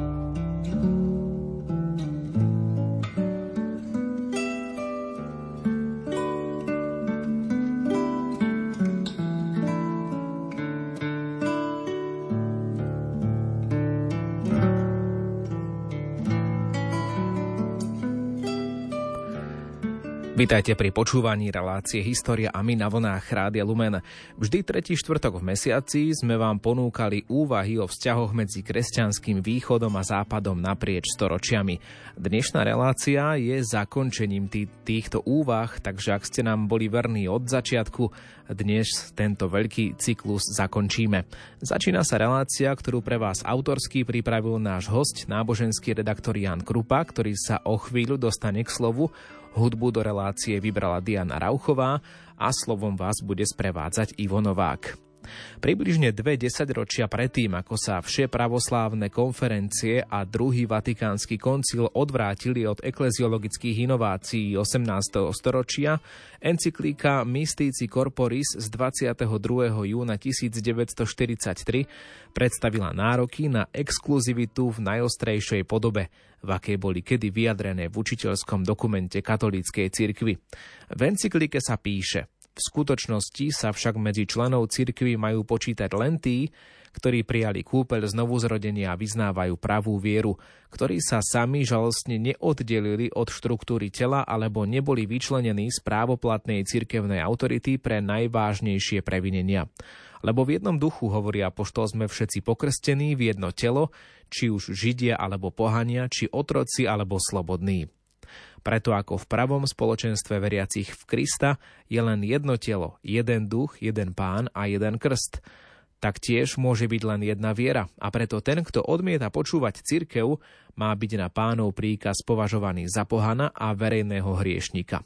Thank you. Vítajte pri počúvaní relácie História a my na vlnách Rádia Lumen. Vždy tretí štvrtok v mesiaci sme vám ponúkali úvahy o vzťahoch medzi kresťanským východom a západom naprieč storočiami. Dnešná relácia je zakončením tý, týchto úvah, takže ak ste nám boli verní od začiatku, dnes tento veľký cyklus zakončíme. Začína sa relácia, ktorú pre vás autorsky pripravil náš host, náboženský redaktor Jan Krupa, ktorý sa o chvíľu dostane k slovu Hudbu do relácie vybrala Diana Rauchová a slovom vás bude sprevádzať Ivo Novák. Približne dve desaťročia predtým, ako sa vše pravoslávne konferencie a druhý vatikánsky koncil odvrátili od ekleziologických inovácií 18. storočia, encyklíka Mystici Corporis z 22. júna 1943 predstavila nároky na exkluzivitu v najostrejšej podobe, v akej boli kedy vyjadrené v učiteľskom dokumente katolíckej cirkvy. V encyklike sa píše – v skutočnosti sa však medzi členov cirkvy majú počítať len tí, ktorí prijali kúpeľ znovuzrodenia a vyznávajú pravú vieru, ktorí sa sami žalostne neoddelili od štruktúry tela alebo neboli vyčlenení z právoplatnej cirkevnej autority pre najvážnejšie previnenia. Lebo v jednom duchu, hovorí apoštol, sme všetci pokrstení v jedno telo, či už židia alebo pohania, či otroci alebo slobodní. Preto ako v pravom spoločenstve veriacich v Krista je len jedno telo, jeden duch, jeden pán a jeden krst. Tak tiež môže byť len jedna viera a preto ten, kto odmieta počúvať cirkev, má byť na pánov príkaz považovaný za pohana a verejného hriešnika.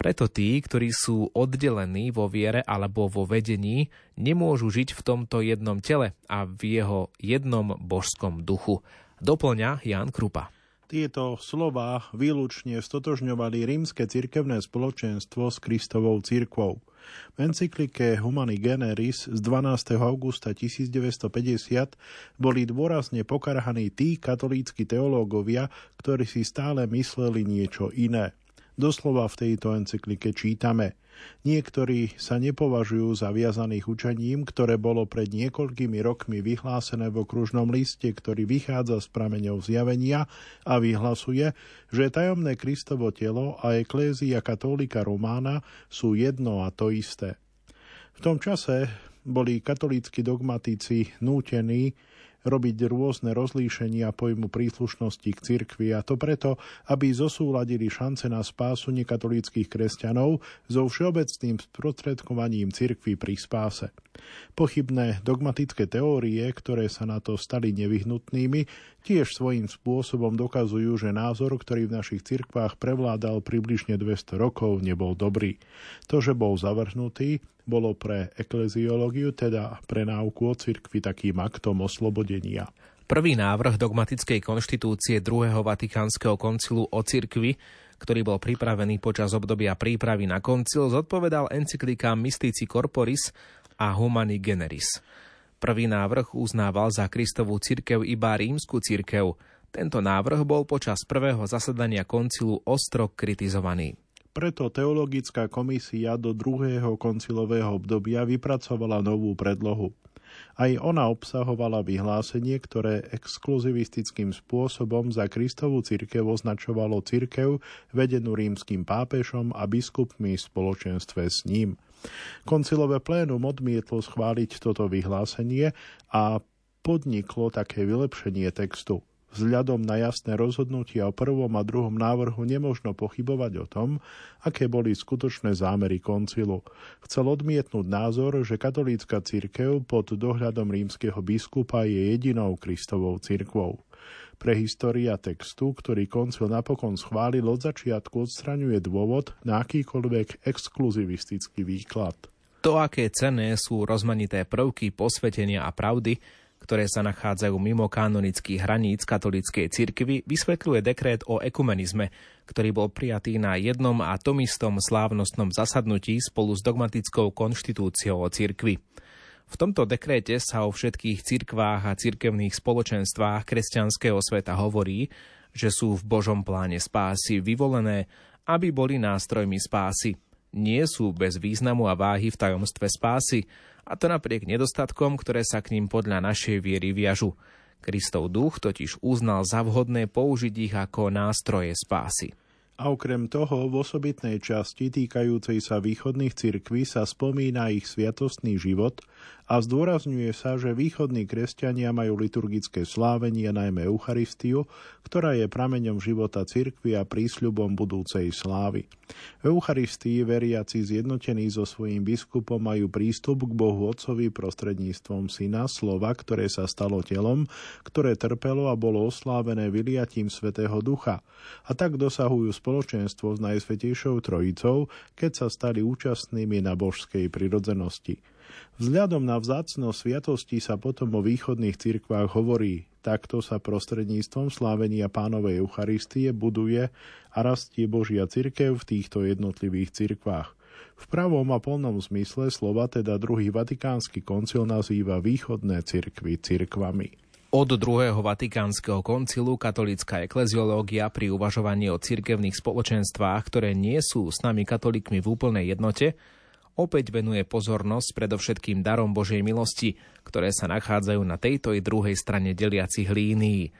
Preto tí, ktorí sú oddelení vo viere alebo vo vedení, nemôžu žiť v tomto jednom tele a v jeho jednom božskom duchu. Doplňa Jan Krupa. Tieto slova výlučne stotožňovali rímske cirkevné spoločenstvo s Kristovou cirkvou. V encyklike Humani Generis z 12. augusta 1950 boli dôrazne pokarhaní tí katolícky teológovia, ktorí si stále mysleli niečo iné. Doslova v tejto encyklike čítame – Niektorí sa nepovažujú za viazaných učením, ktoré bolo pred niekoľkými rokmi vyhlásené v okružnom liste, ktorý vychádza z prameňov zjavenia a vyhlasuje, že tajomné Kristovo telo a eklézia katolika Romána sú jedno a to isté. V tom čase boli katolícky dogmatici nútení robiť rôzne rozlíšenia pojmu príslušnosti k cirkvi a to preto, aby zosúladili šance na spásu nekatolíckých kresťanov so všeobecným sprostredkovaním cirkvi pri spáse. Pochybné dogmatické teórie, ktoré sa na to stali nevyhnutnými, tiež svojím spôsobom dokazujú, že názor, ktorý v našich cirkvách prevládal približne 200 rokov, nebol dobrý. To, že bol zavrhnutý, bolo pre ekleziológiu, teda pre náuku o cirkvi takým aktom oslobodenia. Prvý návrh dogmatickej konštitúcie druhého Vatikánskeho koncilu o cirkvi, ktorý bol pripravený počas obdobia prípravy na koncil, zodpovedal encyklika Mystici Corporis a Humani Generis. Prvý návrh uznával za Kristovú cirkev iba rímsku cirkev. Tento návrh bol počas prvého zasadania koncilu ostro kritizovaný. Preto teologická komisia do druhého koncilového obdobia vypracovala novú predlohu. Aj ona obsahovala vyhlásenie, ktoré exkluzivistickým spôsobom za Kristovú cirkev označovalo cirkev vedenú rímským pápežom a biskupmi v spoločenstve s ním. Koncilové plénum odmietlo schváliť toto vyhlásenie a podniklo také vylepšenie textu. Vzhľadom na jasné rozhodnutia o prvom a druhom návrhu nemožno pochybovať o tom, aké boli skutočné zámery koncilu. Chcel odmietnúť názor, že katolícka cirkev pod dohľadom rímskeho biskupa je jedinou Kristovou cirkvou. Pre história textu, ktorý koncil napokon schválil od začiatku, odstraňuje dôvod na akýkoľvek exkluzivistický výklad. To, aké cenné sú rozmanité prvky posvetenia a pravdy, ktoré sa nachádzajú mimo kanonických hraníc katolíckej cirkvy, vysvetľuje dekret o ekumenizme, ktorý bol prijatý na jednom a tom istom slávnostnom zasadnutí spolu s dogmatickou konštitúciou o cirkvi. V tomto dekréte sa o všetkých cirkvách a cirkevných spoločenstvách kresťanského sveta hovorí, že sú v Božom pláne spásy vyvolené, aby boli nástrojmi spásy. Nie sú bez významu a váhy v tajomstve spásy, a to napriek nedostatkom, ktoré sa k ním podľa našej viery viažu. Kristov duch totiž uznal za vhodné použiť ich ako nástroje spásy. A okrem toho v osobitnej časti týkajúcej sa východných cirkví sa spomína ich sviatostný život a zdôrazňuje sa, že východní kresťania majú liturgické slávenie, najmä Eucharistiu, ktorá je prameňom života cirkvi a prísľubom budúcej slávy. V Eucharistii veriaci zjednotení so svojím biskupom majú prístup k Bohu Otcovi prostredníctvom Syna, slova, ktoré sa stalo telom, ktoré trpelo a bolo oslávené vyliatím Svetého Ducha. A tak dosahujú spoločenstvo s Najsvetejšou Trojicou, keď sa stali účastnými na božskej prirodzenosti. Vzhľadom na vzácnosť sviatosti sa potom o východných cirkvách hovorí, takto sa prostredníctvom slávenia pánovej Eucharistie buduje a rastie Božia cirkev v týchto jednotlivých cirkvách. V pravom a plnom zmysle slova teda druhý vatikánsky koncil nazýva východné cirkvy cirkvami. Od druhého vatikánskeho koncilu katolická ekleziológia pri uvažovaní o cirkevných spoločenstvách, ktoré nie sú s nami katolíkmi v úplnej jednote, opäť venuje pozornosť predovšetkým darom Božej milosti, ktoré sa nachádzajú na tejto i druhej strane deliacich línií.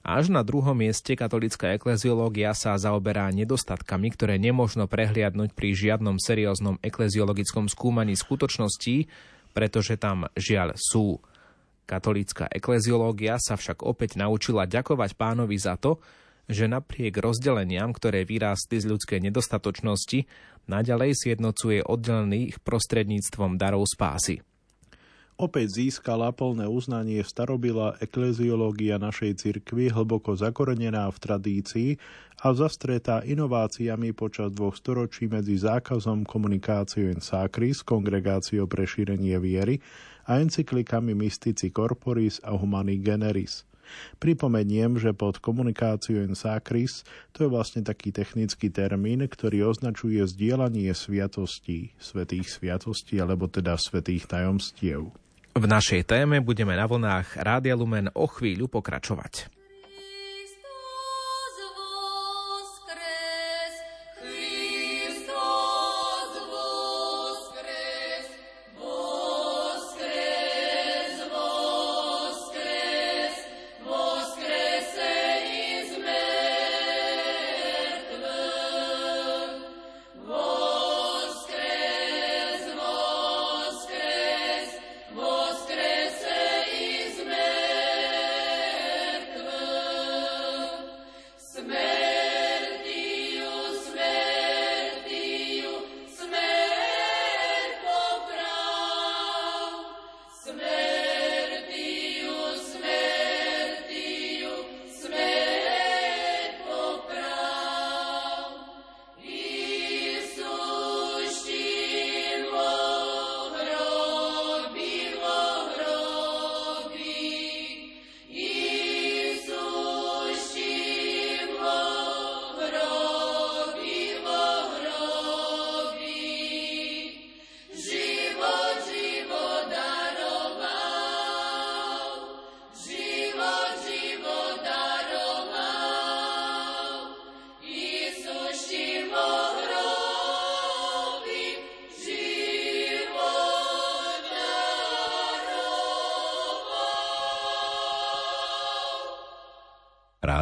Až na druhom mieste katolická ekleziológia sa zaoberá nedostatkami, ktoré nemožno prehliadnúť pri žiadnom serióznom ekleziologickom skúmaní skutočností, pretože tam žiaľ sú. Katolícka ekleziológia sa však opäť naučila ďakovať pánovi za to, že napriek rozdeleniam, ktoré vyrástli z ľudskej nedostatočnosti, naďalej zjednocuje oddelených prostredníctvom darov spásy. Opäť získala plné uznanie starobila ekleziológia našej cirkvi, hlboko zakorenená v tradícii a zastretá inováciami počas dvoch storočí medzi zákazom komunikáciu in sacris, kongregáciou pre šírenie viery, a encyklikami Mystici Corporis a Humani Generis – Pripomeniem, že pod komunikáciu in sacris to je vlastne taký technický termín, ktorý označuje zdieľanie sviatostí, svetých sviatostí alebo teda svetých tajomstiev. V našej téme budeme na vlnách Rádia Lumen o chvíľu pokračovať.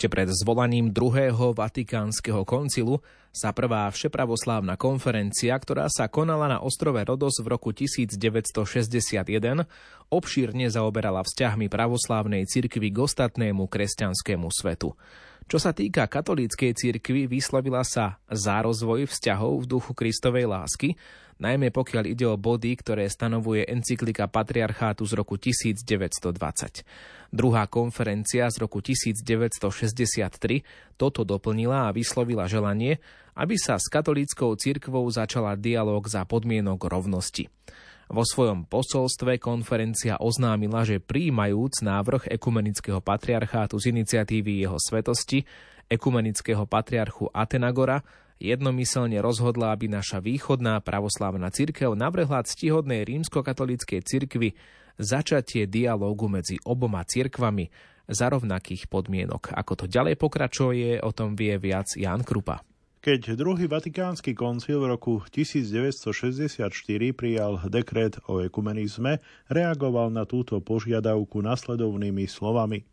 Ešte pred zvolaním druhého Vatikánskeho koncilu sa prvá všepravoslávna konferencia, ktorá sa konala na ostrove Rodos v roku 1961, obšírne zaoberala vzťahmi pravoslávnej cirkvi k ostatnému kresťanskému svetu. Čo sa týka katolíckej cirkvi, vyslovila sa za rozvoj vzťahov v duchu Kristovej lásky, najmä pokiaľ ide o body, ktoré stanovuje encyklika patriarchátu z roku 1920. Druhá konferencia z roku 1963 toto doplnila a vyslovila želanie, aby sa s katolíckou cirkvou začala dialog za podmienok rovnosti. Vo svojom posolstve konferencia oznámila, že príjmajúc návrh ekumenického patriarchátu z iniciatívy jeho svetosti, ekumenického patriarchu Atenagora, jednomyselne rozhodla, aby naša východná pravoslávna cirkev navrhla ctihodnej rímskokatolíckej cirkvi začatie dialógu medzi oboma cirkvami za rovnakých podmienok. Ako to ďalej pokračuje, o tom vie viac Jan Krupa. Keď druhý vatikánsky koncil v roku 1964 prijal dekret o ekumenizme, reagoval na túto požiadavku nasledovnými slovami.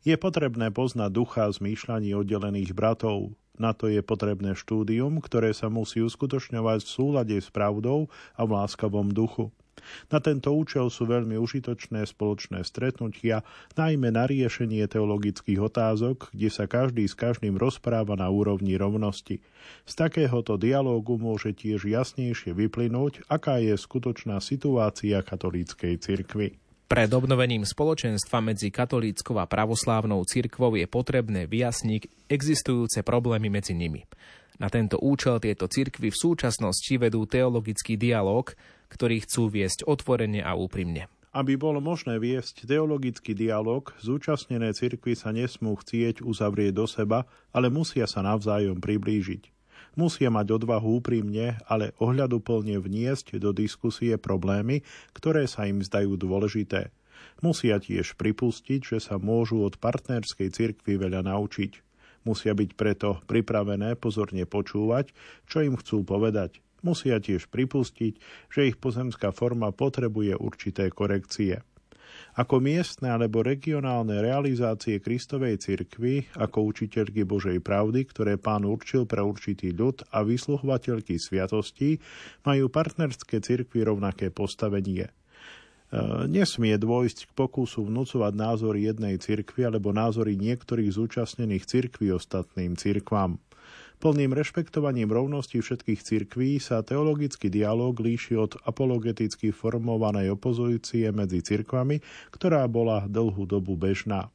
Je potrebné poznať ducha zmýšľaní oddelených bratov, na to je potrebné štúdium, ktoré sa musí uskutočňovať v súlade s pravdou a v láskavom duchu. Na tento účel sú veľmi užitočné spoločné stretnutia, najmä na riešenie teologických otázok, kde sa každý s každým rozpráva na úrovni rovnosti. Z takéhoto dialógu môže tiež jasnejšie vyplynúť, aká je skutočná situácia katolíckej cirkvy. Pred obnovením spoločenstva medzi katolíckou a pravoslávnou cirkvou je potrebné vyjasniť existujúce problémy medzi nimi. Na tento účel tieto cirkvy v súčasnosti vedú teologický dialog, ktorý chcú viesť otvorene a úprimne. Aby bolo možné viesť teologický dialog, zúčastnené cirkvy sa nesmú chcieť uzavrieť do seba, ale musia sa navzájom priblížiť. Musia mať odvahu úprimne, ale ohľaduplne vniesť do diskusie problémy, ktoré sa im zdajú dôležité. Musia tiež pripustiť, že sa môžu od partnerskej cirkvy veľa naučiť. Musia byť preto pripravené pozorne počúvať, čo im chcú povedať. Musia tiež pripustiť, že ich pozemská forma potrebuje určité korekcie ako miestne alebo regionálne realizácie Kristovej cirkvy ako učiteľky Božej pravdy, ktoré pán určil pre určitý ľud a vysluhovateľky sviatostí, majú partnerské cirkvy rovnaké postavenie. E, nesmie dôjsť k pokusu vnúcovať názory jednej cirkvy alebo názory niektorých zúčastnených cirkví ostatným cirkvám. Plným rešpektovaním rovnosti všetkých cirkví sa teologický dialog líši od apologeticky formovanej opozície medzi cirkvami, ktorá bola dlhú dobu bežná.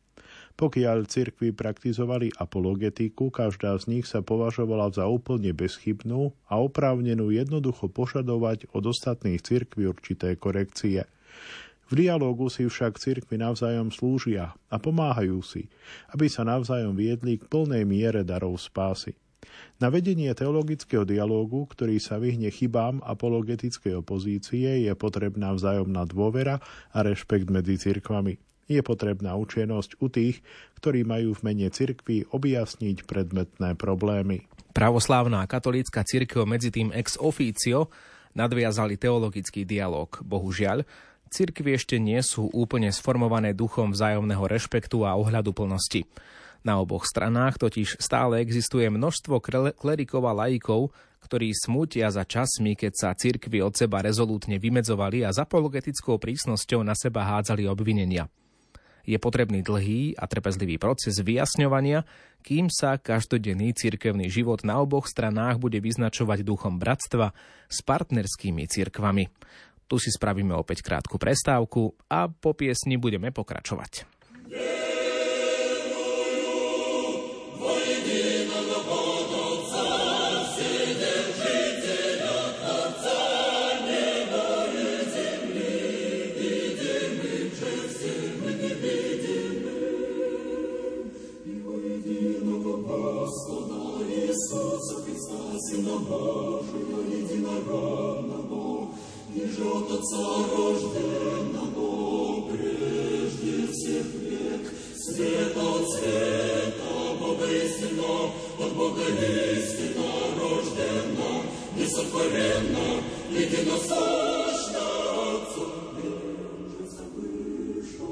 Pokiaľ cirkvy praktizovali apologetiku, každá z nich sa považovala za úplne bezchybnú a oprávnenú jednoducho požadovať od ostatných cirkví určité korekcie. V dialógu si však cirkvy navzájom slúžia a pomáhajú si, aby sa navzájom viedli k plnej miere darov spásy. Na vedenie teologického dialógu, ktorý sa vyhne chybám apologetickej opozície, je potrebná vzájomná dôvera a rešpekt medzi cirkvami. Je potrebná učenosť u tých, ktorí majú v mene cirkvi objasniť predmetné problémy. Pravoslávna katolícka cirkev medzi tým ex officio nadviazali teologický dialog. Bohužiaľ, cirkvy ešte nie sú úplne sformované duchom vzájomného rešpektu a ohľadu plnosti. Na oboch stranách totiž stále existuje množstvo klerikov a laikov, ktorí smutia za časmi, keď sa cirkvy od seba rezolútne vymedzovali a za apologetickou prísnosťou na seba hádzali obvinenia. Je potrebný dlhý a trpezlivý proces vyjasňovania, kým sa každodenný cirkevný život na oboch stranách bude vyznačovať duchom bratstva s partnerskými cirkvami. Tu si spravíme opäť krátku prestávku a po piesni budeme pokračovať. Божия, единородного, ниже от Отца рожденного, прежде всех век, света от света, Бога истина, от Бога истина рождена, несотворенна, единосущна Отцу бежится выше,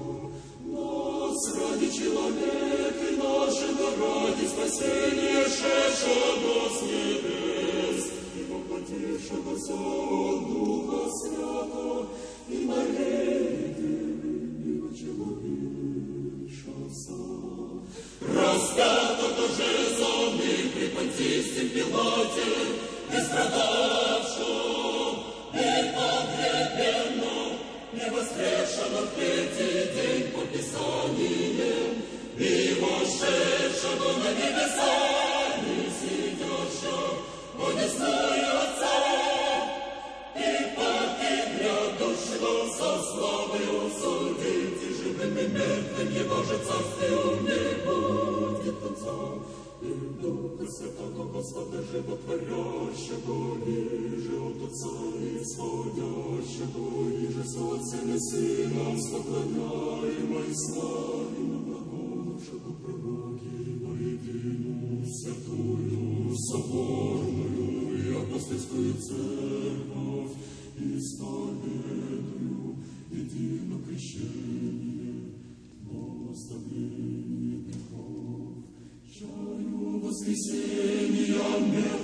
нас ради человека и нашего ради спасения шедшего с небес и Святішого Сого Духа Святого, і молити, і очоловішого Сого. Розп'ято тоже зомбі при понтістім пілоті, і страдавшого, і не воскрешено в третій день по Писанні, і вошедшого на небеса, Духа Святого Господа Животворящего, ниже от Отца исходящего, ниже со Отцем и Сыном сохраняемо и славимо Божьего пророки, воединую святую, соборную и апостольскую церковь, исповедую едино крещение, оставление грехов, чаю воскресения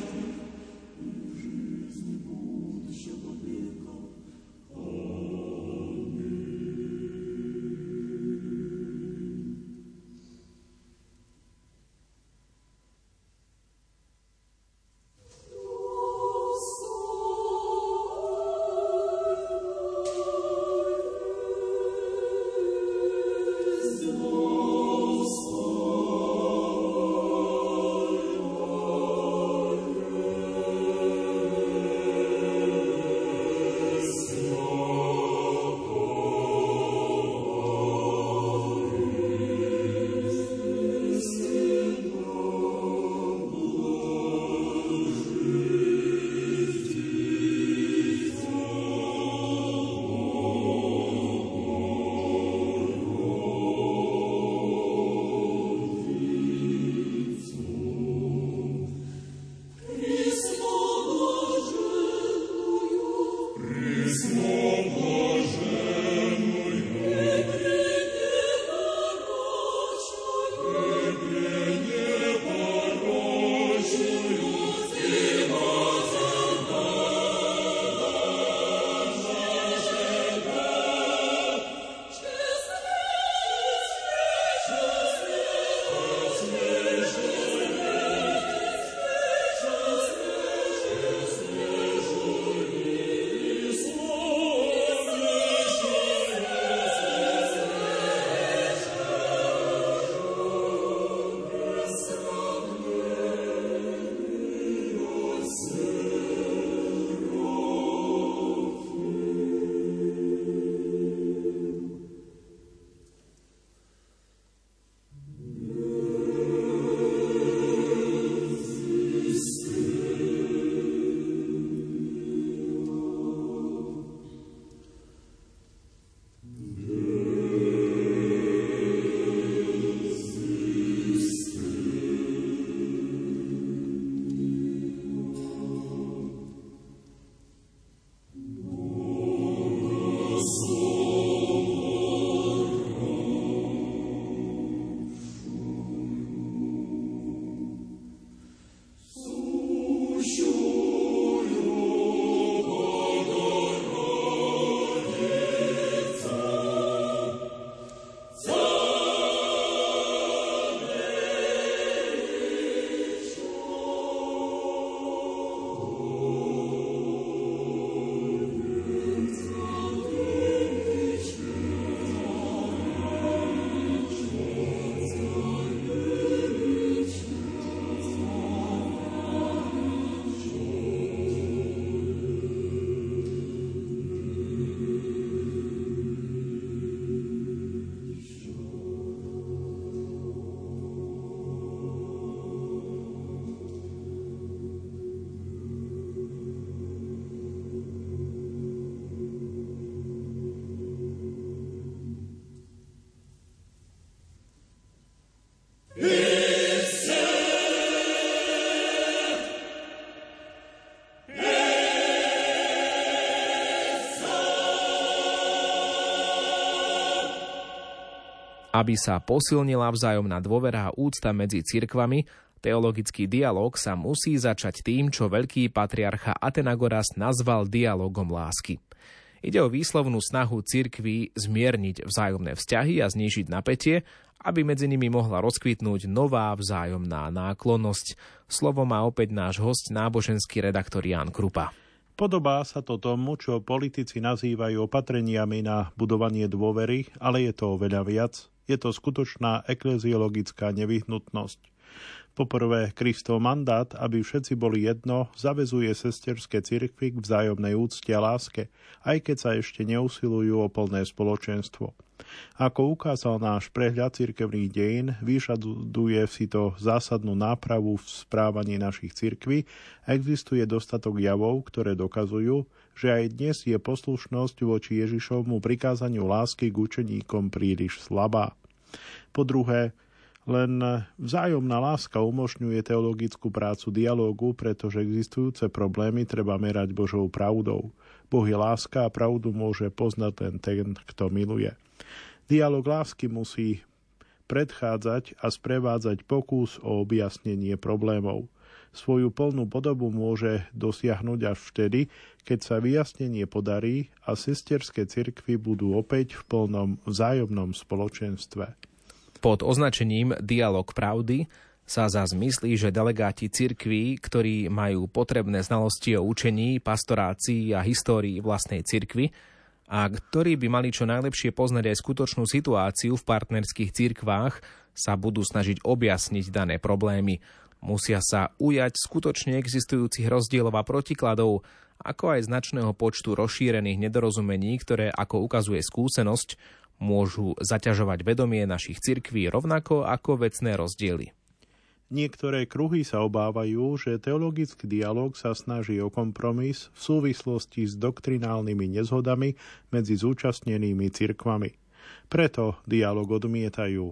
Aby sa posilnila vzájomná dôvera a úcta medzi cirkvami, teologický dialog sa musí začať tým, čo veľký patriarcha Atenagoras nazval dialogom lásky. Ide o výslovnú snahu cirkví zmierniť vzájomné vzťahy a znížiť napätie, aby medzi nimi mohla rozkvitnúť nová vzájomná náklonnosť. Slovo má opäť náš host, náboženský redaktor Jan Krupa. Podobá sa to tomu, čo politici nazývajú opatreniami na budovanie dôvery, ale je to oveľa viac. Je to skutočná ekleziologická nevyhnutnosť. Poprvé, Kristov mandát, aby všetci boli jedno, zavezuje sesterské cirkvy k vzájomnej úcte a láske, aj keď sa ešte neusilujú o plné spoločenstvo. Ako ukázal náš prehľad cirkevných dejín, vyžaduje si to zásadnú nápravu v správaní našich cirkví existuje dostatok javov, ktoré dokazujú, že aj dnes je poslušnosť voči Ježišovmu prikázaniu lásky k učeníkom príliš slabá. Po druhé, len vzájomná láska umožňuje teologickú prácu dialógu, pretože existujúce problémy treba merať Božou pravdou. Boh je láska a pravdu môže poznať len ten, kto miluje. Dialóg lásky musí predchádzať a sprevádzať pokus o objasnenie problémov. Svoju plnú podobu môže dosiahnuť až vtedy, keď sa vyjasnenie podarí a sesterské cirkvy budú opäť v plnom vzájomnom spoločenstve. Pod označením Dialog pravdy sa zás myslí, že delegáti cirkví, ktorí majú potrebné znalosti o učení, pastorácii a histórii vlastnej cirkvy, a ktorí by mali čo najlepšie poznať aj skutočnú situáciu v partnerských cirkvách, sa budú snažiť objasniť dané problémy. Musia sa ujať skutočne existujúcich rozdielov a protikladov, ako aj značného počtu rozšírených nedorozumení, ktoré, ako ukazuje skúsenosť, môžu zaťažovať vedomie našich cirkví rovnako ako vecné rozdiely. Niektoré kruhy sa obávajú, že teologický dialog sa snaží o kompromis v súvislosti s doktrinálnymi nezhodami medzi zúčastnenými cirkvami. Preto dialog odmietajú,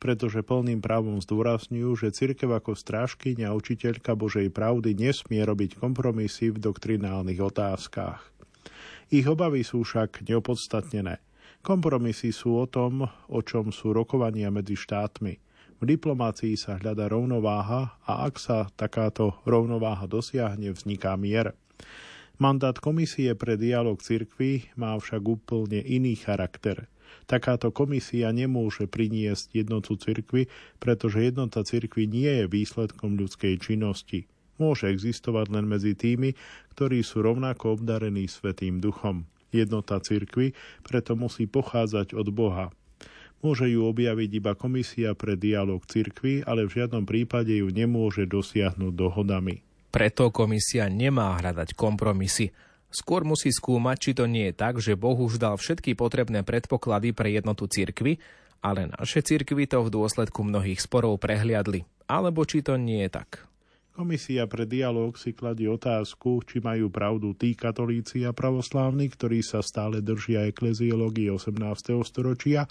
pretože plným právom zdôrazňujú, že cirkev ako strážkyňa a učiteľka Božej pravdy nesmie robiť kompromisy v doktrinálnych otázkach. Ich obavy sú však neopodstatnené. Kompromisy sú o tom, o čom sú rokovania medzi štátmi – v diplomácii sa hľada rovnováha a ak sa takáto rovnováha dosiahne, vzniká mier. Mandát komisie pre dialog cirkvy má však úplne iný charakter. Takáto komisia nemôže priniesť jednotu cirkvy, pretože jednota cirkvy nie je výsledkom ľudskej činnosti. Môže existovať len medzi tými, ktorí sú rovnako obdarení Svetým duchom. Jednota cirkvy preto musí pochádzať od Boha. Môže ju objaviť iba komisia pre dialog cirkvy, ale v žiadnom prípade ju nemôže dosiahnuť dohodami. Preto komisia nemá hľadať kompromisy. Skôr musí skúmať, či to nie je tak, že Boh už dal všetky potrebné predpoklady pre jednotu cirkvy, ale naše cirkvy to v dôsledku mnohých sporov prehliadli. Alebo či to nie je tak. Komisia pre dialog si kladie otázku, či majú pravdu tí katolíci a pravoslávni, ktorí sa stále držia ekleziológie 18. storočia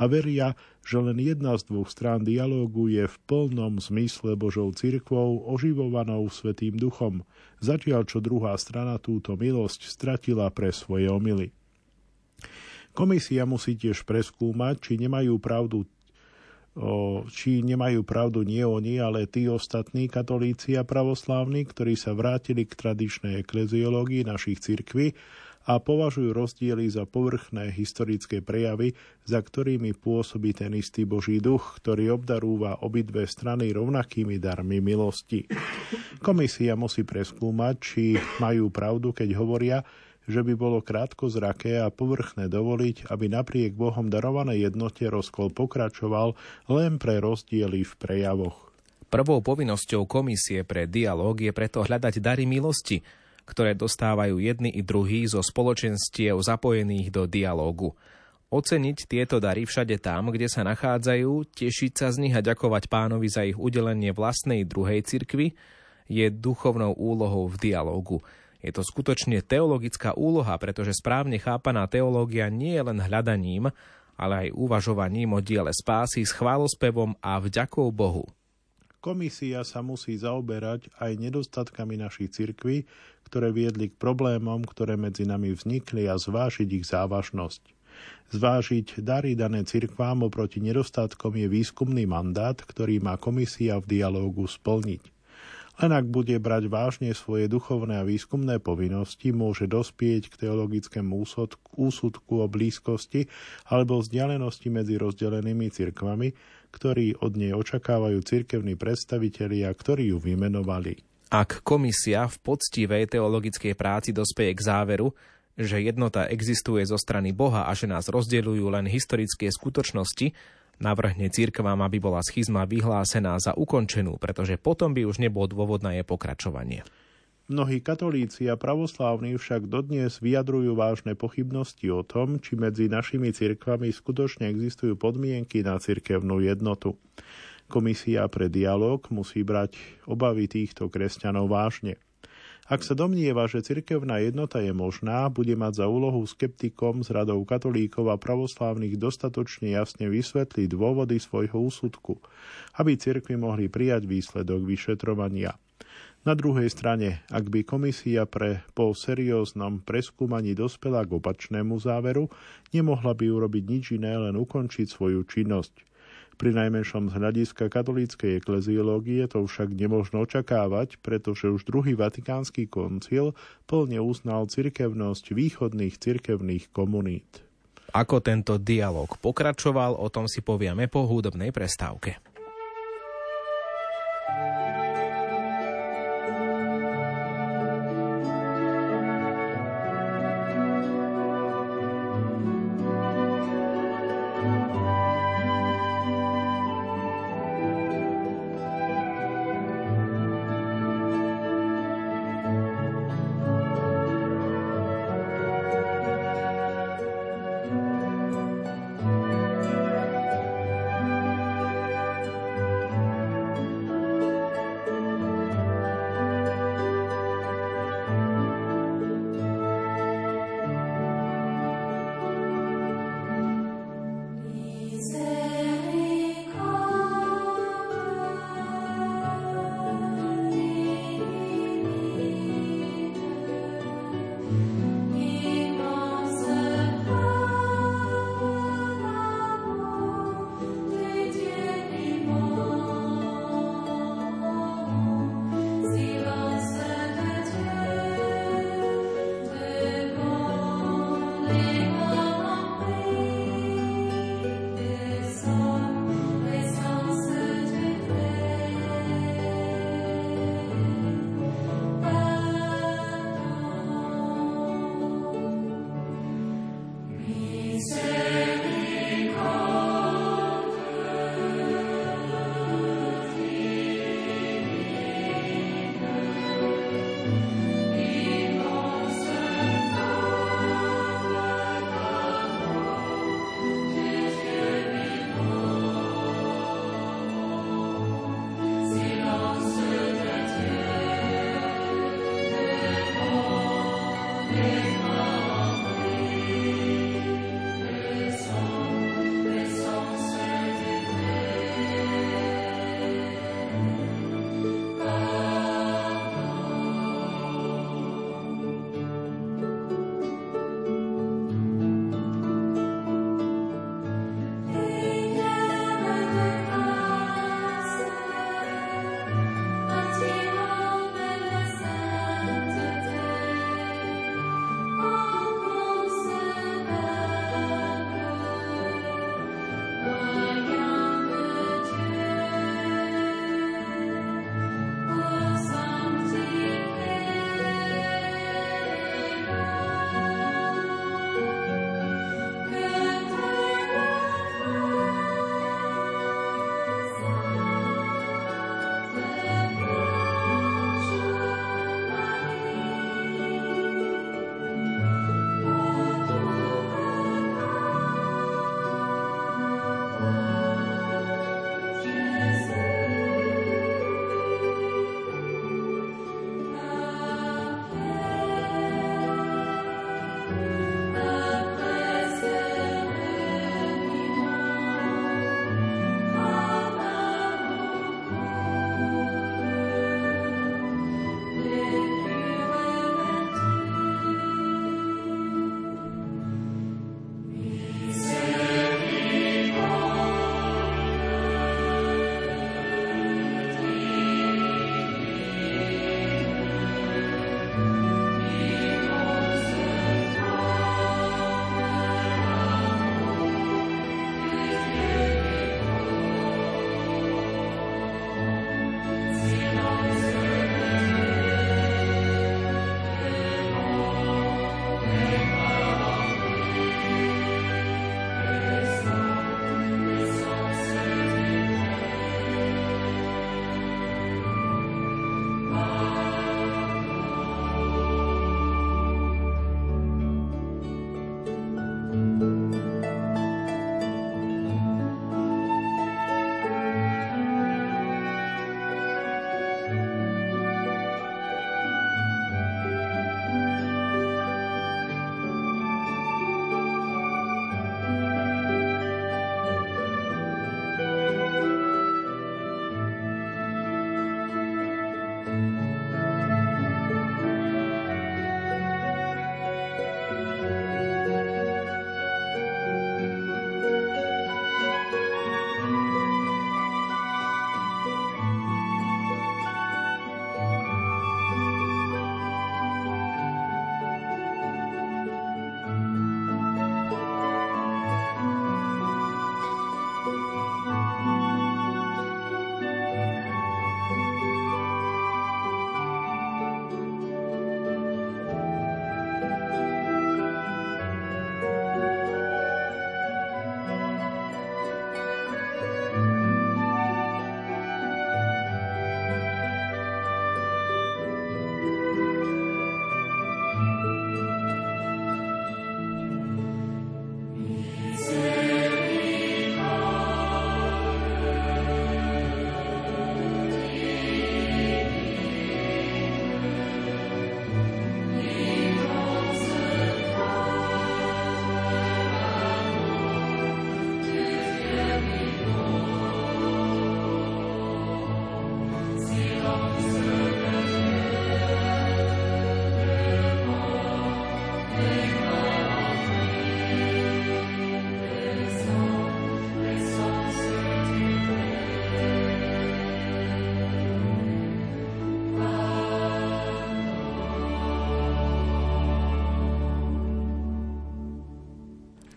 a veria, že len jedna z dvoch strán dialógu je v plnom zmysle Božou cirkvou oživovanou Svetým duchom, zatiaľ čo druhá strana túto milosť stratila pre svoje omily. Komisia musí tiež preskúmať, či nemajú pravdu či nemajú pravdu nie oni, ale tí ostatní katolíci a pravoslávni, ktorí sa vrátili k tradičnej ekleziológii našich cirkví a považujú rozdiely za povrchné historické prejavy, za ktorými pôsobí ten istý Boží duch, ktorý obdarúva obidve strany rovnakými darmi milosti. Komisia musí preskúmať, či majú pravdu, keď hovoria, že by bolo krátko zraké a povrchné dovoliť, aby napriek Bohom darovanej jednote rozkol pokračoval len pre rozdiely v prejavoch. Prvou povinnosťou komisie pre dialog je preto hľadať dary milosti, ktoré dostávajú jedni i druhí zo spoločenstiev zapojených do dialógu. Oceniť tieto dary všade tam, kde sa nachádzajú, tešiť sa z nich a ďakovať pánovi za ich udelenie vlastnej druhej cirkvi, je duchovnou úlohou v dialógu. Je to skutočne teologická úloha, pretože správne chápaná teológia nie je len hľadaním, ale aj uvažovaním o diele spásy s chválospevom a vďakou Bohu. Komisia sa musí zaoberať aj nedostatkami našich cirkví, ktoré viedli k problémom, ktoré medzi nami vznikli a zvážiť ich závažnosť. Zvážiť dary dané cirkvám oproti nedostatkom je výskumný mandát, ktorý má komisia v dialógu splniť. Len ak bude brať vážne svoje duchovné a výskumné povinnosti, môže dospieť k teologickému úsudku o blízkosti alebo vzdialenosti medzi rozdelenými cirkvami, ktorí od nej očakávajú cirkevní predstavitelia, ktorí ju vymenovali. Ak komisia v poctivej teologickej práci dospeje k záveru, že jednota existuje zo strany Boha a že nás rozdeľujú len historické skutočnosti, navrhne církvám, aby bola schizma vyhlásená za ukončenú, pretože potom by už nebol dôvod na jej pokračovanie. Mnohí katolíci a pravoslávni však dodnes vyjadrujú vážne pochybnosti o tom, či medzi našimi cirkvami skutočne existujú podmienky na cirkevnú jednotu. Komisia pre dialog musí brať obavy týchto kresťanov vážne. Ak sa domnieva, že cirkevná jednota je možná, bude mať za úlohu skeptikom z radou katolíkov a pravoslávnych dostatočne jasne vysvetliť dôvody svojho úsudku, aby cirkvi mohli prijať výsledok vyšetrovania. Na druhej strane, ak by komisia pre po serióznom preskúmaní dospela k opačnému záveru, nemohla by urobiť nič iné, len ukončiť svoju činnosť. Pri najmenšom z hľadiska katolíckej ekleziológie to však nemožno očakávať, pretože už druhý vatikánsky koncil plne uznal cirkevnosť východných cirkevných komunít. Ako tento dialog pokračoval, o tom si povieme po hudobnej prestávke.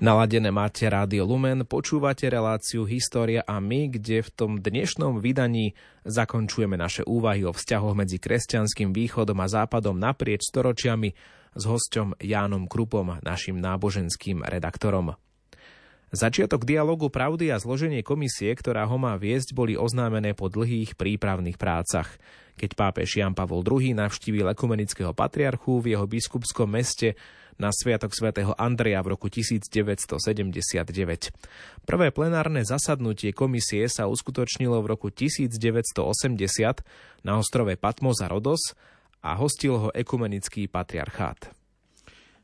Naladené máte Rádio Lumen, počúvate reláciu História a my, kde v tom dnešnom vydaní zakončujeme naše úvahy o vzťahoch medzi kresťanským východom a západom naprieč storočiami s hosťom Jánom Krupom, našim náboženským redaktorom. Začiatok dialogu pravdy a zloženie komisie, ktorá ho má viesť, boli oznámené po dlhých prípravných prácach. Keď pápež Jan Pavol II navštívil ekumenického patriarchu v jeho biskupskom meste na Sviatok svätého Andreja v roku 1979. Prvé plenárne zasadnutie komisie sa uskutočnilo v roku 1980 na ostrove Patmos a Rodos a hostil ho ekumenický patriarchát.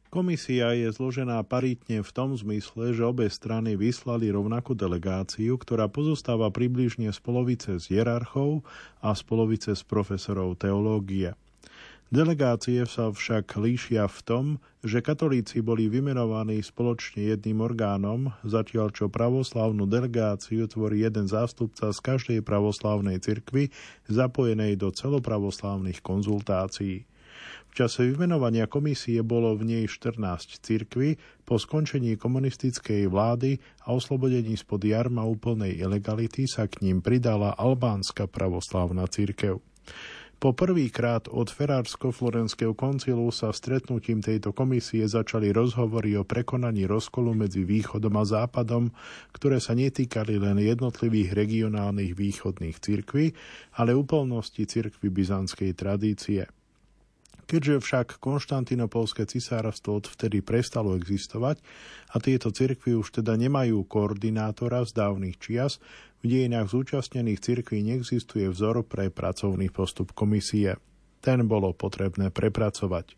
Komisia je zložená paritne v tom zmysle, že obe strany vyslali rovnakú delegáciu, ktorá pozostáva približne z polovice z hierarchov a z polovice z profesorov teológie. Delegácie sa však líšia v tom, že katolíci boli vymenovaní spoločne jedným orgánom, zatiaľ čo pravoslávnu delegáciu tvorí jeden zástupca z každej pravoslávnej cirkvi zapojenej do celopravoslávnych konzultácií. V čase vymenovania komisie bolo v nej 14 cirkví, po skončení komunistickej vlády a oslobodení spod jarma úplnej ilegality sa k ním pridala albánska pravoslávna cirkev. Po prvýkrát od Ferársko-Florenského koncilu sa stretnutím tejto komisie začali rozhovory o prekonaní rozkolu medzi východom a západom, ktoré sa netýkali len jednotlivých regionálnych východných cirkví, ale úplnosti cirkvy byzantskej tradície. Keďže však konštantinopolské cisárstvo odvtedy prestalo existovať a tieto cirkvy už teda nemajú koordinátora z dávnych čias, v dejinách zúčastnených cirkví neexistuje vzor pre pracovný postup komisie. Ten bolo potrebné prepracovať.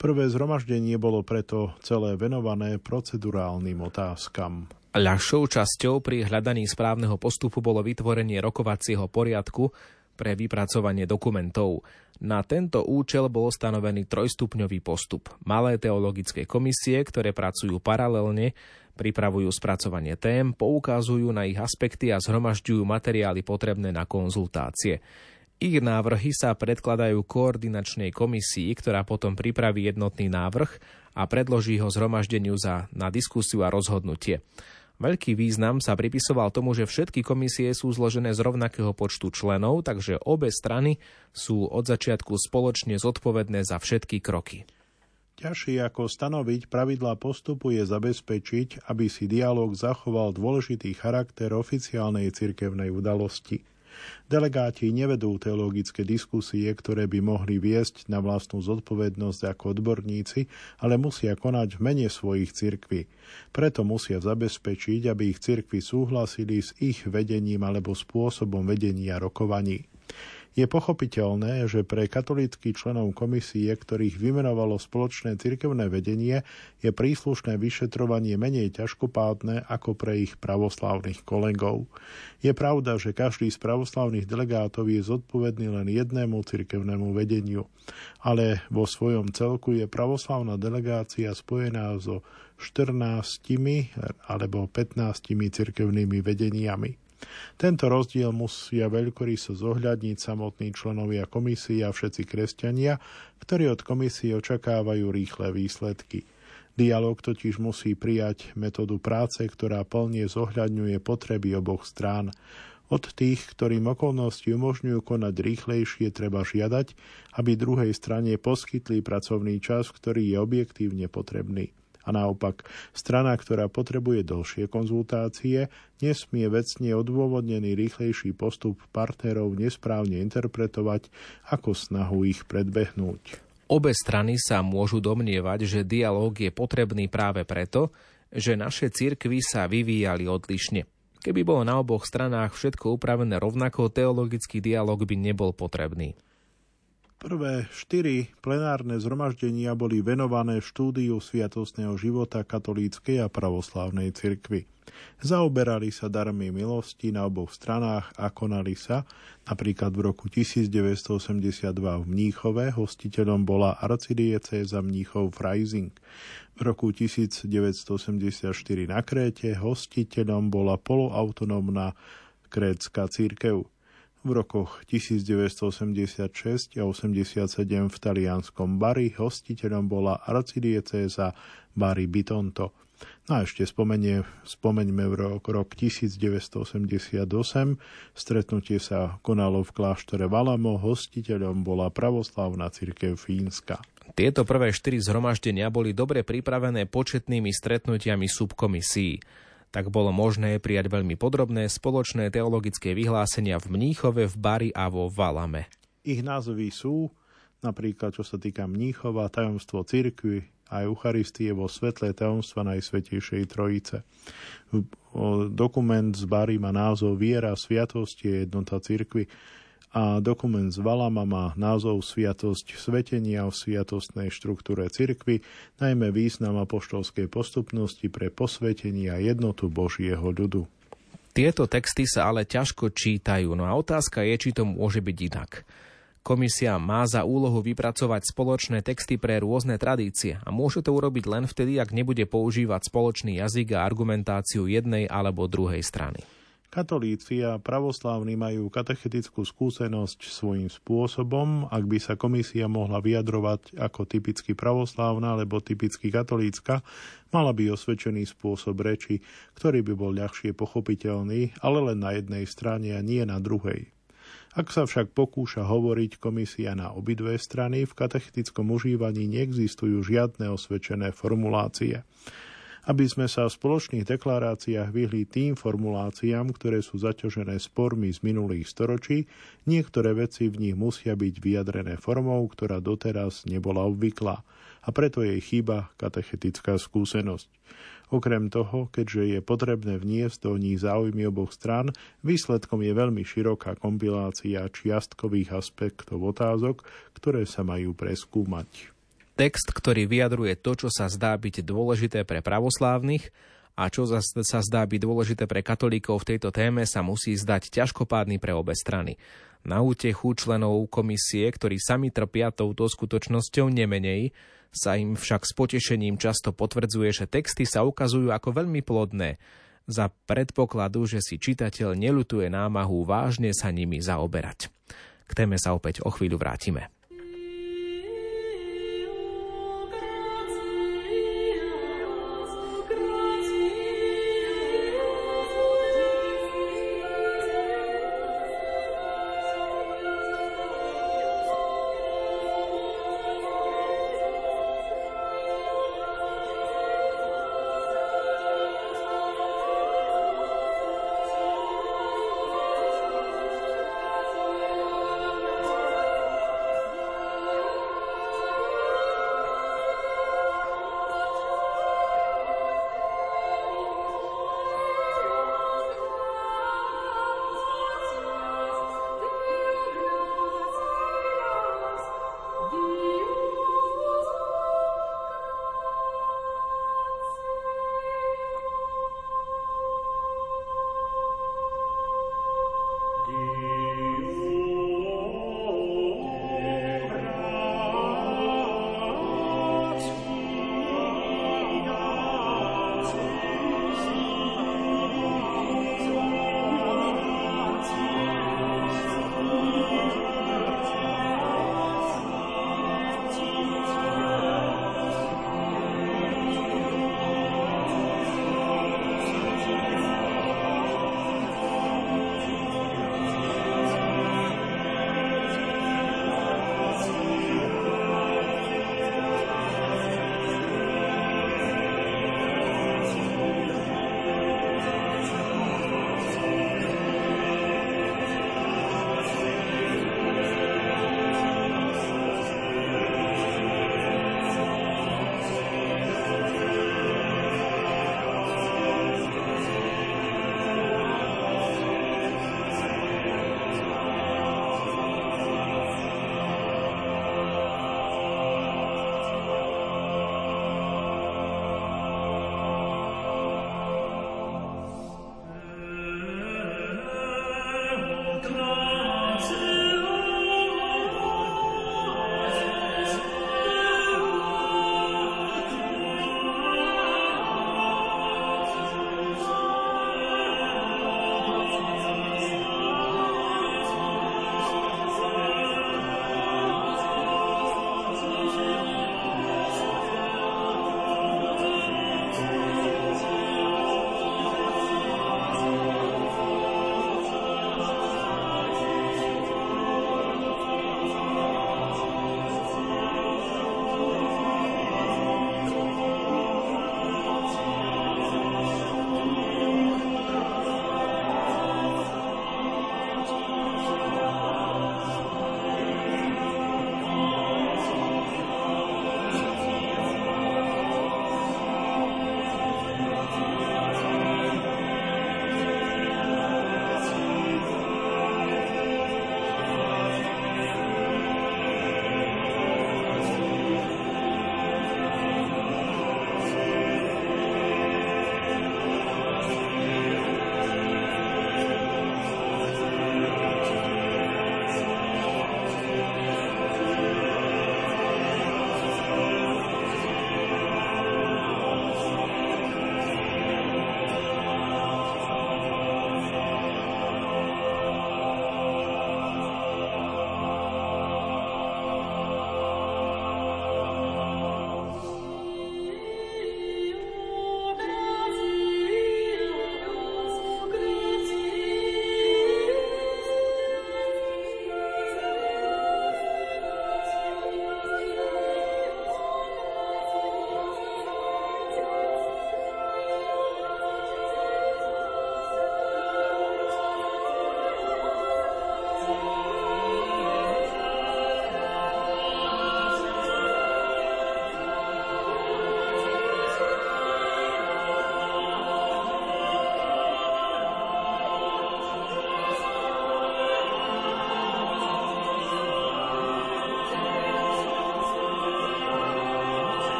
Prvé zhromaždenie bolo preto celé venované procedurálnym otázkam. Ľahšou časťou pri hľadaní správneho postupu bolo vytvorenie rokovacieho poriadku, pre vypracovanie dokumentov. Na tento účel bol stanovený trojstupňový postup. Malé teologické komisie, ktoré pracujú paralelne, pripravujú spracovanie tém, poukazujú na ich aspekty a zhromažďujú materiály potrebné na konzultácie. Ich návrhy sa predkladajú koordinačnej komisii, ktorá potom pripraví jednotný návrh a predloží ho zhromaždeniu za, na diskusiu a rozhodnutie. Veľký význam sa pripisoval tomu, že všetky komisie sú zložené z rovnakého počtu členov, takže obe strany sú od začiatku spoločne zodpovedné za všetky kroky. Ťažšie ako stanoviť pravidlá postupu je zabezpečiť, aby si dialog zachoval dôležitý charakter oficiálnej cirkevnej udalosti. Delegáti nevedú teologické diskusie, ktoré by mohli viesť na vlastnú zodpovednosť ako odborníci, ale musia konať v mene svojich cirkví. Preto musia zabezpečiť, aby ich cirkvy súhlasili s ich vedením alebo spôsobom vedenia rokovaní. Je pochopiteľné, že pre katolíckých členov komisie, ktorých vymenovalo spoločné cirkevné vedenie, je príslušné vyšetrovanie menej ťažkopádne ako pre ich pravoslávnych kolegov. Je pravda, že každý z pravoslávnych delegátov je zodpovedný len jednému cirkevnému vedeniu, ale vo svojom celku je pravoslávna delegácia spojená so 14 alebo 15 cirkevnými vedeniami. Tento rozdiel musia veľkoryso zohľadniť samotní členovia komisie a všetci kresťania, ktorí od komisie očakávajú rýchle výsledky. Dialóg totiž musí prijať metódu práce, ktorá plne zohľadňuje potreby oboch strán. Od tých, ktorým okolnosti umožňujú konať rýchlejšie, treba žiadať, aby druhej strane poskytli pracovný čas, ktorý je objektívne potrebný. A naopak, strana, ktorá potrebuje dlhšie konzultácie, nesmie vecne odôvodnený rýchlejší postup partnerov nesprávne interpretovať ako snahu ich predbehnúť. Obe strany sa môžu domnievať, že dialóg je potrebný práve preto, že naše cirkvy sa vyvíjali odlišne. Keby bolo na oboch stranách všetko upravené rovnako, teologický dialog by nebol potrebný. Prvé štyri plenárne zhromaždenia boli venované štúdiu sviatostného života katolíckej a pravoslávnej cirkvy. Zaoberali sa darmi milosti na oboch stranách a konali sa, napríklad v roku 1982 v Mníchove, hostiteľom bola arcidiecéza Mníchov Freising. V roku 1984 na Kréte hostiteľom bola poloautonómna krécka církev v rokoch 1986 a 87 v talianskom Bari hostiteľom bola arcidiecéza Bari Bitonto. No a ešte spomenie, spomeňme v rok, rok 1988. Stretnutie sa konalo v kláštore Valamo, hostiteľom bola pravoslavná cirkev Fínska. Tieto prvé štyri zhromaždenia boli dobre pripravené početnými stretnutiami subkomisí. Tak bolo možné prijať veľmi podrobné spoločné teologické vyhlásenia v Mníchove, v Bari a vo Valame. Ich názvy sú napríklad čo sa týka Mníchova, tajomstvo cirkvi, a Eucharistie vo svetle tajomstva Najsvetejšej Trojice. Dokument z Bary má názov Viera, sviatosť je jednota cirkvi a dokument z Valama má názov Sviatosť svetenia v sviatostnej štruktúre cirkvy, najmä význam apoštolskej postupnosti pre posvetenie a jednotu Božieho ľudu. Tieto texty sa ale ťažko čítajú, no a otázka je, či to môže byť inak. Komisia má za úlohu vypracovať spoločné texty pre rôzne tradície a môže to urobiť len vtedy, ak nebude používať spoločný jazyk a argumentáciu jednej alebo druhej strany. Katolíci a pravoslávni majú katechetickú skúsenosť svojím spôsobom. Ak by sa komisia mohla vyjadrovať ako typicky pravoslávna alebo typicky katolícka, mala by osvedčený spôsob reči, ktorý by bol ľahšie pochopiteľný, ale len na jednej strane a nie na druhej. Ak sa však pokúša hovoriť komisia na obidve strany, v katechetickom užívaní neexistujú žiadne osvedčené formulácie. Aby sme sa v spoločných deklaráciách vyhli tým formuláciám, ktoré sú zaťažené spormi z minulých storočí, niektoré veci v nich musia byť vyjadrené formou, ktorá doteraz nebola obvyklá a preto jej chýba katechetická skúsenosť. Okrem toho, keďže je potrebné vniesť do nich záujmy oboch strán, výsledkom je veľmi široká kompilácia čiastkových aspektov otázok, ktoré sa majú preskúmať. Text, ktorý vyjadruje to, čo sa zdá byť dôležité pre pravoslávnych a čo sa zdá byť dôležité pre katolíkov v tejto téme, sa musí zdať ťažkopádny pre obe strany. Na útechu členov komisie, ktorí sami trpia touto skutočnosťou nemenej, sa im však s potešením často potvrdzuje, že texty sa ukazujú ako veľmi plodné, za predpokladu, že si čitateľ nelutuje námahu vážne sa nimi zaoberať. K téme sa opäť o chvíľu vrátime.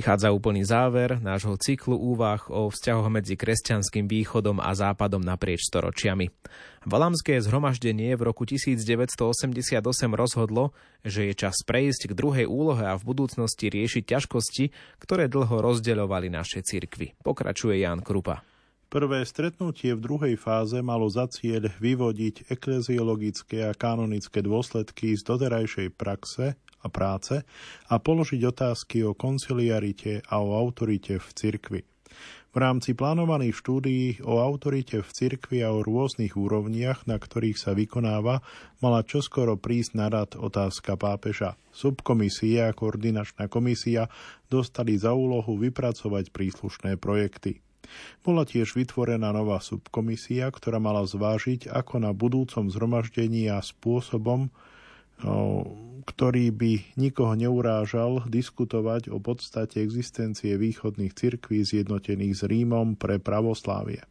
Prichádza úplný záver nášho cyklu úvah o vzťahoch medzi kresťanským východom a západom naprieč storočiami. Valamské zhromaždenie v roku 1988 rozhodlo, že je čas prejsť k druhej úlohe a v budúcnosti riešiť ťažkosti, ktoré dlho rozdeľovali naše cirkvy. Pokračuje Jan Krupa. Prvé stretnutie v druhej fáze malo za cieľ vyvodiť ekleziologické a kanonické dôsledky z doterajšej praxe a práce a položiť otázky o konciliarite a o autorite v cirkvi. V rámci plánovaných štúdií o autorite v cirkvi a o rôznych úrovniach, na ktorých sa vykonáva, mala čoskoro prísť na rad otázka pápeža. Subkomisia a koordinačná komisia dostali za úlohu vypracovať príslušné projekty. Bola tiež vytvorená nová subkomisia, ktorá mala zvážiť, ako na budúcom zhromaždení a spôsobom, ktorý by nikoho neurážal diskutovať o podstate existencie východných cirkví zjednotených s Rímom pre pravoslávie.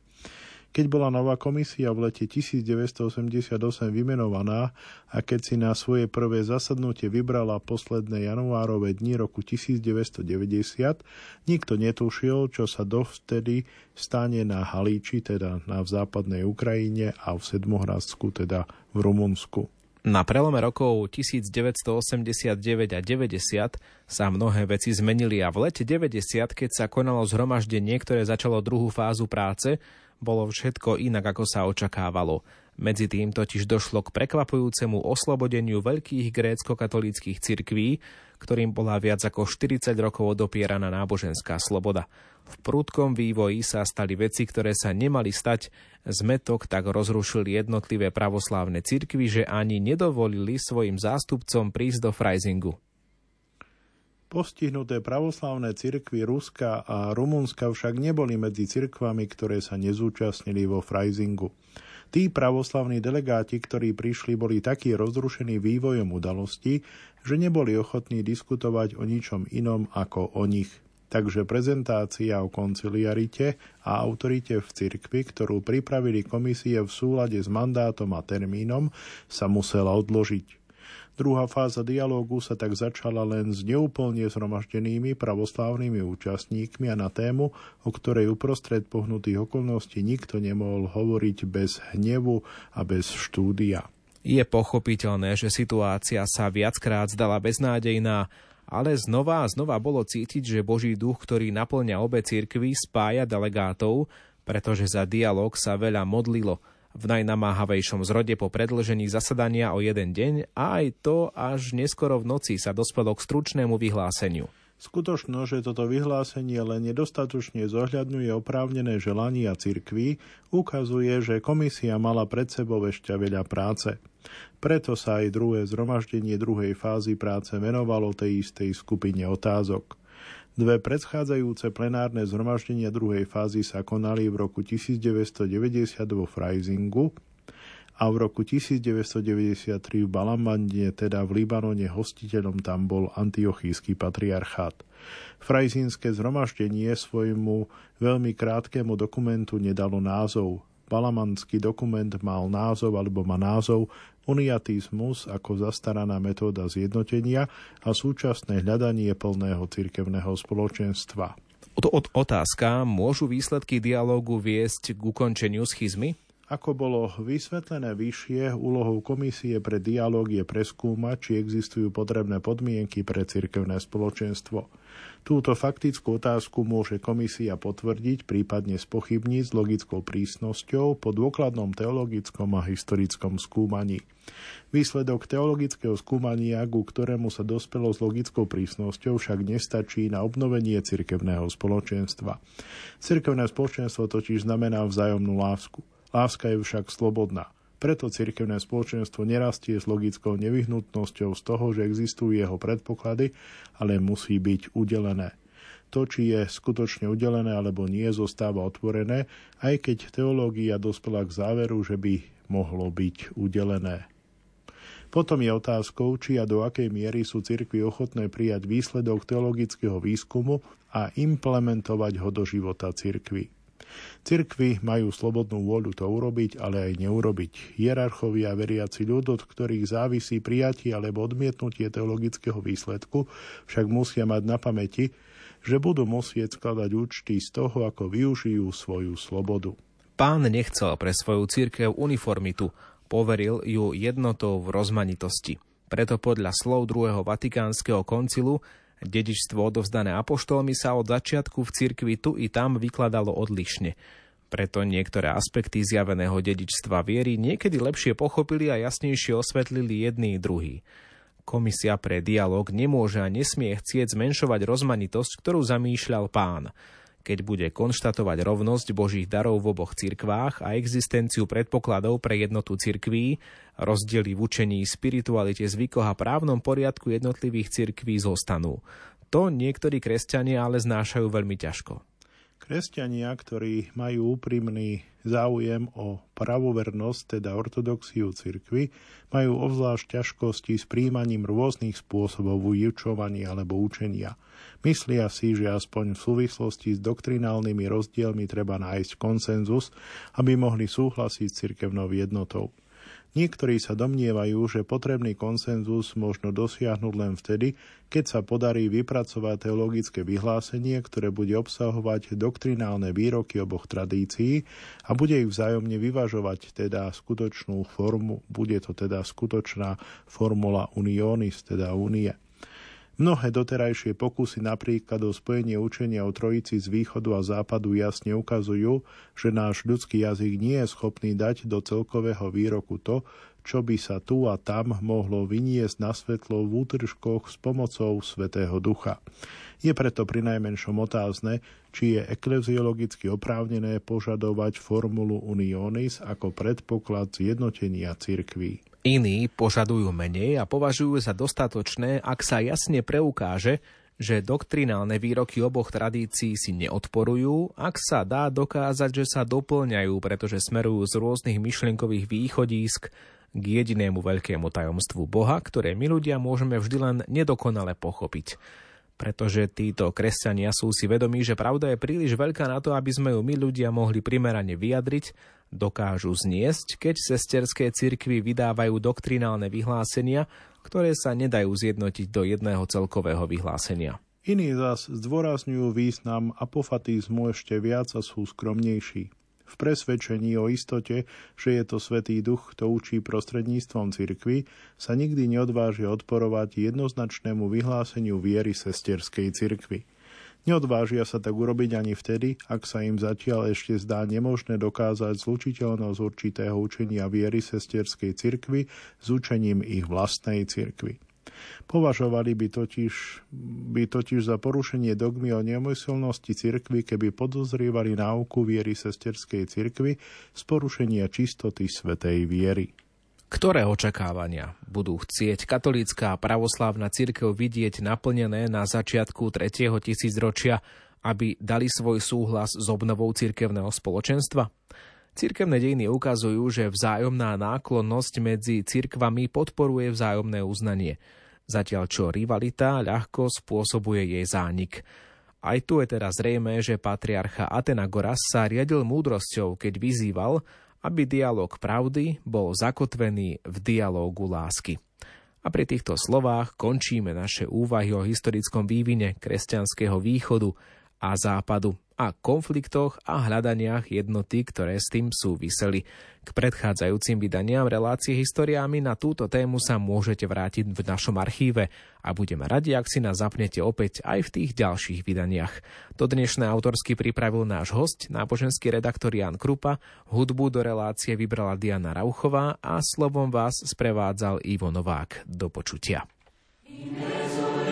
Keď bola nová komisia v lete 1988 vymenovaná a keď si na svoje prvé zasadnutie vybrala posledné januárové dni roku 1990, nikto netušil, čo sa dovtedy stane na Halíči, teda na v západnej Ukrajine a v Sedmohradsku, teda v Rumunsku. Na prelome rokov 1989 a 90 sa mnohé veci zmenili a v lete 90, keď sa konalo zhromaždenie, ktoré začalo druhú fázu práce, bolo všetko inak, ako sa očakávalo. Medzi tým totiž došlo k prekvapujúcemu oslobodeniu veľkých grécko-katolíckých cirkví, ktorým bola viac ako 40 rokov odopieraná náboženská sloboda. V prúdkom vývoji sa stali veci, ktoré sa nemali stať. Zmetok tak rozrušil jednotlivé pravoslávne cirkvy, že ani nedovolili svojim zástupcom prísť do Freisingu. Postihnuté pravoslávne cirkvy Ruska a Rumunska však neboli medzi cirkvami, ktoré sa nezúčastnili vo Freisingu. Tí pravoslavní delegáti, ktorí prišli, boli takí rozrušení vývojom udalostí, že neboli ochotní diskutovať o ničom inom ako o nich. Takže prezentácia o konciliarite a autorite v cirkvi, ktorú pripravili komisie v súlade s mandátom a termínom, sa musela odložiť. Druhá fáza dialógu sa tak začala len s neúplne zhromaždenými pravoslávnymi účastníkmi a na tému, o ktorej uprostred pohnutých okolností nikto nemohol hovoriť bez hnevu a bez štúdia. Je pochopiteľné, že situácia sa viackrát zdala beznádejná, ale znova a znova bolo cítiť, že Boží duch, ktorý naplňa obe cirkvy, spája delegátov, pretože za dialog sa veľa modlilo v najnamáhavejšom zrode po predlžení zasadania o jeden deň a aj to až neskoro v noci sa dospelo k stručnému vyhláseniu. Skutočno, že toto vyhlásenie len nedostatočne zohľadňuje oprávnené želania cirkví, ukazuje, že komisia mala pred sebou ešte veľa práce. Preto sa aj druhé zhromaždenie druhej fázy práce venovalo tej istej skupine otázok. Dve predchádzajúce plenárne zhromaždenia druhej fázy sa konali v roku 1990 vo Freisingu a v roku 1993 v Balamande, teda v Libanone, hostiteľom tam bol antiochísky patriarchát. Frajzínske zhromaždenie svojmu veľmi krátkemu dokumentu nedalo názov. Balamanský dokument mal názov alebo má názov Uniatizmus ako zastaraná metóda zjednotenia a súčasné hľadanie plného cirkevného spoločenstva. Otázka, môžu výsledky dialógu viesť k ukončeniu schizmy? Ako bolo vysvetlené vyššie, úlohou komisie pre dialog je preskúmať, či existujú potrebné podmienky pre cirkevné spoločenstvo. Túto faktickú otázku môže komisia potvrdiť, prípadne spochybniť s logickou prísnosťou po dôkladnom teologickom a historickom skúmaní. Výsledok teologického skúmania, ku ktorému sa dospelo s logickou prísnosťou, však nestačí na obnovenie cirkevného spoločenstva. Cirkevné spoločenstvo totiž znamená vzájomnú lásku. Láska je však slobodná. Preto cirkevné spoločenstvo nerastie s logickou nevyhnutnosťou z toho, že existujú jeho predpoklady, ale musí byť udelené. To, či je skutočne udelené alebo nie, zostáva otvorené, aj keď teológia dospela k záveru, že by mohlo byť udelené. Potom je otázkou, či a do akej miery sú cirkvy ochotné prijať výsledok teologického výskumu a implementovať ho do života cirkvy. Cirkvy majú slobodnú vôľu to urobiť, ale aj neurobiť. Hierarchovia veriaci ľud, od ktorých závisí prijatie alebo odmietnutie teologického výsledku, však musia mať na pamäti, že budú musieť skladať účty z toho, ako využijú svoju slobodu. Pán nechcel pre svoju církev uniformitu, poveril ju jednotou v rozmanitosti. Preto podľa slov druhého vatikánskeho koncilu dedičstvo odovzdané apoštolmi sa od začiatku v cirkvi tu i tam vykladalo odlišne. Preto niektoré aspekty zjaveného dedičstva viery niekedy lepšie pochopili a jasnejšie osvetlili jedný i druhý. Komisia pre dialog nemôže a nesmie chcieť zmenšovať rozmanitosť, ktorú zamýšľal pán – keď bude konštatovať rovnosť Božích darov v oboch cirkvách a existenciu predpokladov pre jednotu cirkví, rozdiely v učení, spiritualite, zvykoch a právnom poriadku jednotlivých cirkví zostanú. To niektorí kresťania ale znášajú veľmi ťažko. Kresťania, ktorí majú úprimný záujem o pravovernosť, teda ortodoxiu cirkvy, majú obzvlášť ťažkosti s príjmaním rôznych spôsobov vyučovania alebo učenia. Myslia si, že aspoň v súvislosti s doktrinálnymi rozdielmi treba nájsť konsenzus, aby mohli súhlasiť s cirkevnou jednotou. Niektorí sa domnievajú, že potrebný konsenzus možno dosiahnuť len vtedy, keď sa podarí vypracovať teologické vyhlásenie, ktoré bude obsahovať doktrinálne výroky oboch tradícií a bude ich vzájomne vyvažovať, teda skutočnú formu, bude to teda skutočná formula unionis, teda únie. Mnohé doterajšie pokusy napríklad o spojenie učenia o trojici z východu a západu jasne ukazujú, že náš ľudský jazyk nie je schopný dať do celkového výroku to, čo by sa tu a tam mohlo vyniesť na svetlo v útržkoch s pomocou Svetého Ducha. Je preto pri najmenšom otázne, či je ekleziologicky oprávnené požadovať formulu unionis ako predpoklad zjednotenia cirkví. Iní požadujú menej a považujú za dostatočné, ak sa jasne preukáže, že doktrinálne výroky oboch tradícií si neodporujú, ak sa dá dokázať, že sa doplňajú, pretože smerujú z rôznych myšlienkových východísk k jedinému veľkému tajomstvu Boha, ktoré my ľudia môžeme vždy len nedokonale pochopiť. Pretože títo kresťania sú si vedomí, že pravda je príliš veľká na to, aby sme ju my ľudia mohli primerane vyjadriť, dokážu zniesť, keď sesterské cirkvy vydávajú doktrinálne vyhlásenia, ktoré sa nedajú zjednotiť do jedného celkového vyhlásenia. Iní zas zdôrazňujú význam apofatizmu ešte viac a sú skromnejší v presvedčení o istote, že je to Svetý Duch, kto učí prostredníctvom cirkvy, sa nikdy neodvážia odporovať jednoznačnému vyhláseniu viery sesterskej cirkvy. Neodvážia sa tak urobiť ani vtedy, ak sa im zatiaľ ešte zdá nemožné dokázať zlučiteľnosť určitého učenia viery sesterskej cirkvy s učením ich vlastnej cirkvy. Považovali by totiž, by totiž za porušenie dogmy o nemyselnosti cirkvy, keby podozrievali náuku viery sesterskej cirkvy z porušenia čistoty svetej viery. Ktoré očakávania budú chcieť katolícka a pravoslávna cirkev vidieť naplnené na začiatku 3. tisícročia, aby dali svoj súhlas s obnovou cirkevného spoločenstva? Cirkevné dejiny ukazujú, že vzájomná náklonnosť medzi cirkvami podporuje vzájomné uznanie – zatiaľ čo rivalita ľahko spôsobuje jej zánik. Aj tu je teda zrejme, že patriarcha Atenagoras sa riadil múdrosťou, keď vyzýval, aby dialog pravdy bol zakotvený v dialógu lásky. A pri týchto slovách končíme naše úvahy o historickom vývine kresťanského východu a západu a konfliktoch a hľadaniach jednoty, ktoré s tým súviseli. K predchádzajúcim vydaniam relácie historiami na túto tému sa môžete vrátiť v našom archíve a budeme radi, ak si nás zapnete opäť aj v tých ďalších vydaniach. To dnešné autorsky pripravil náš host, náboženský redaktor Jan Krupa, hudbu do relácie vybrala Diana Rauchová a slovom vás sprevádzal Ivo Novák. Do počutia. Amen.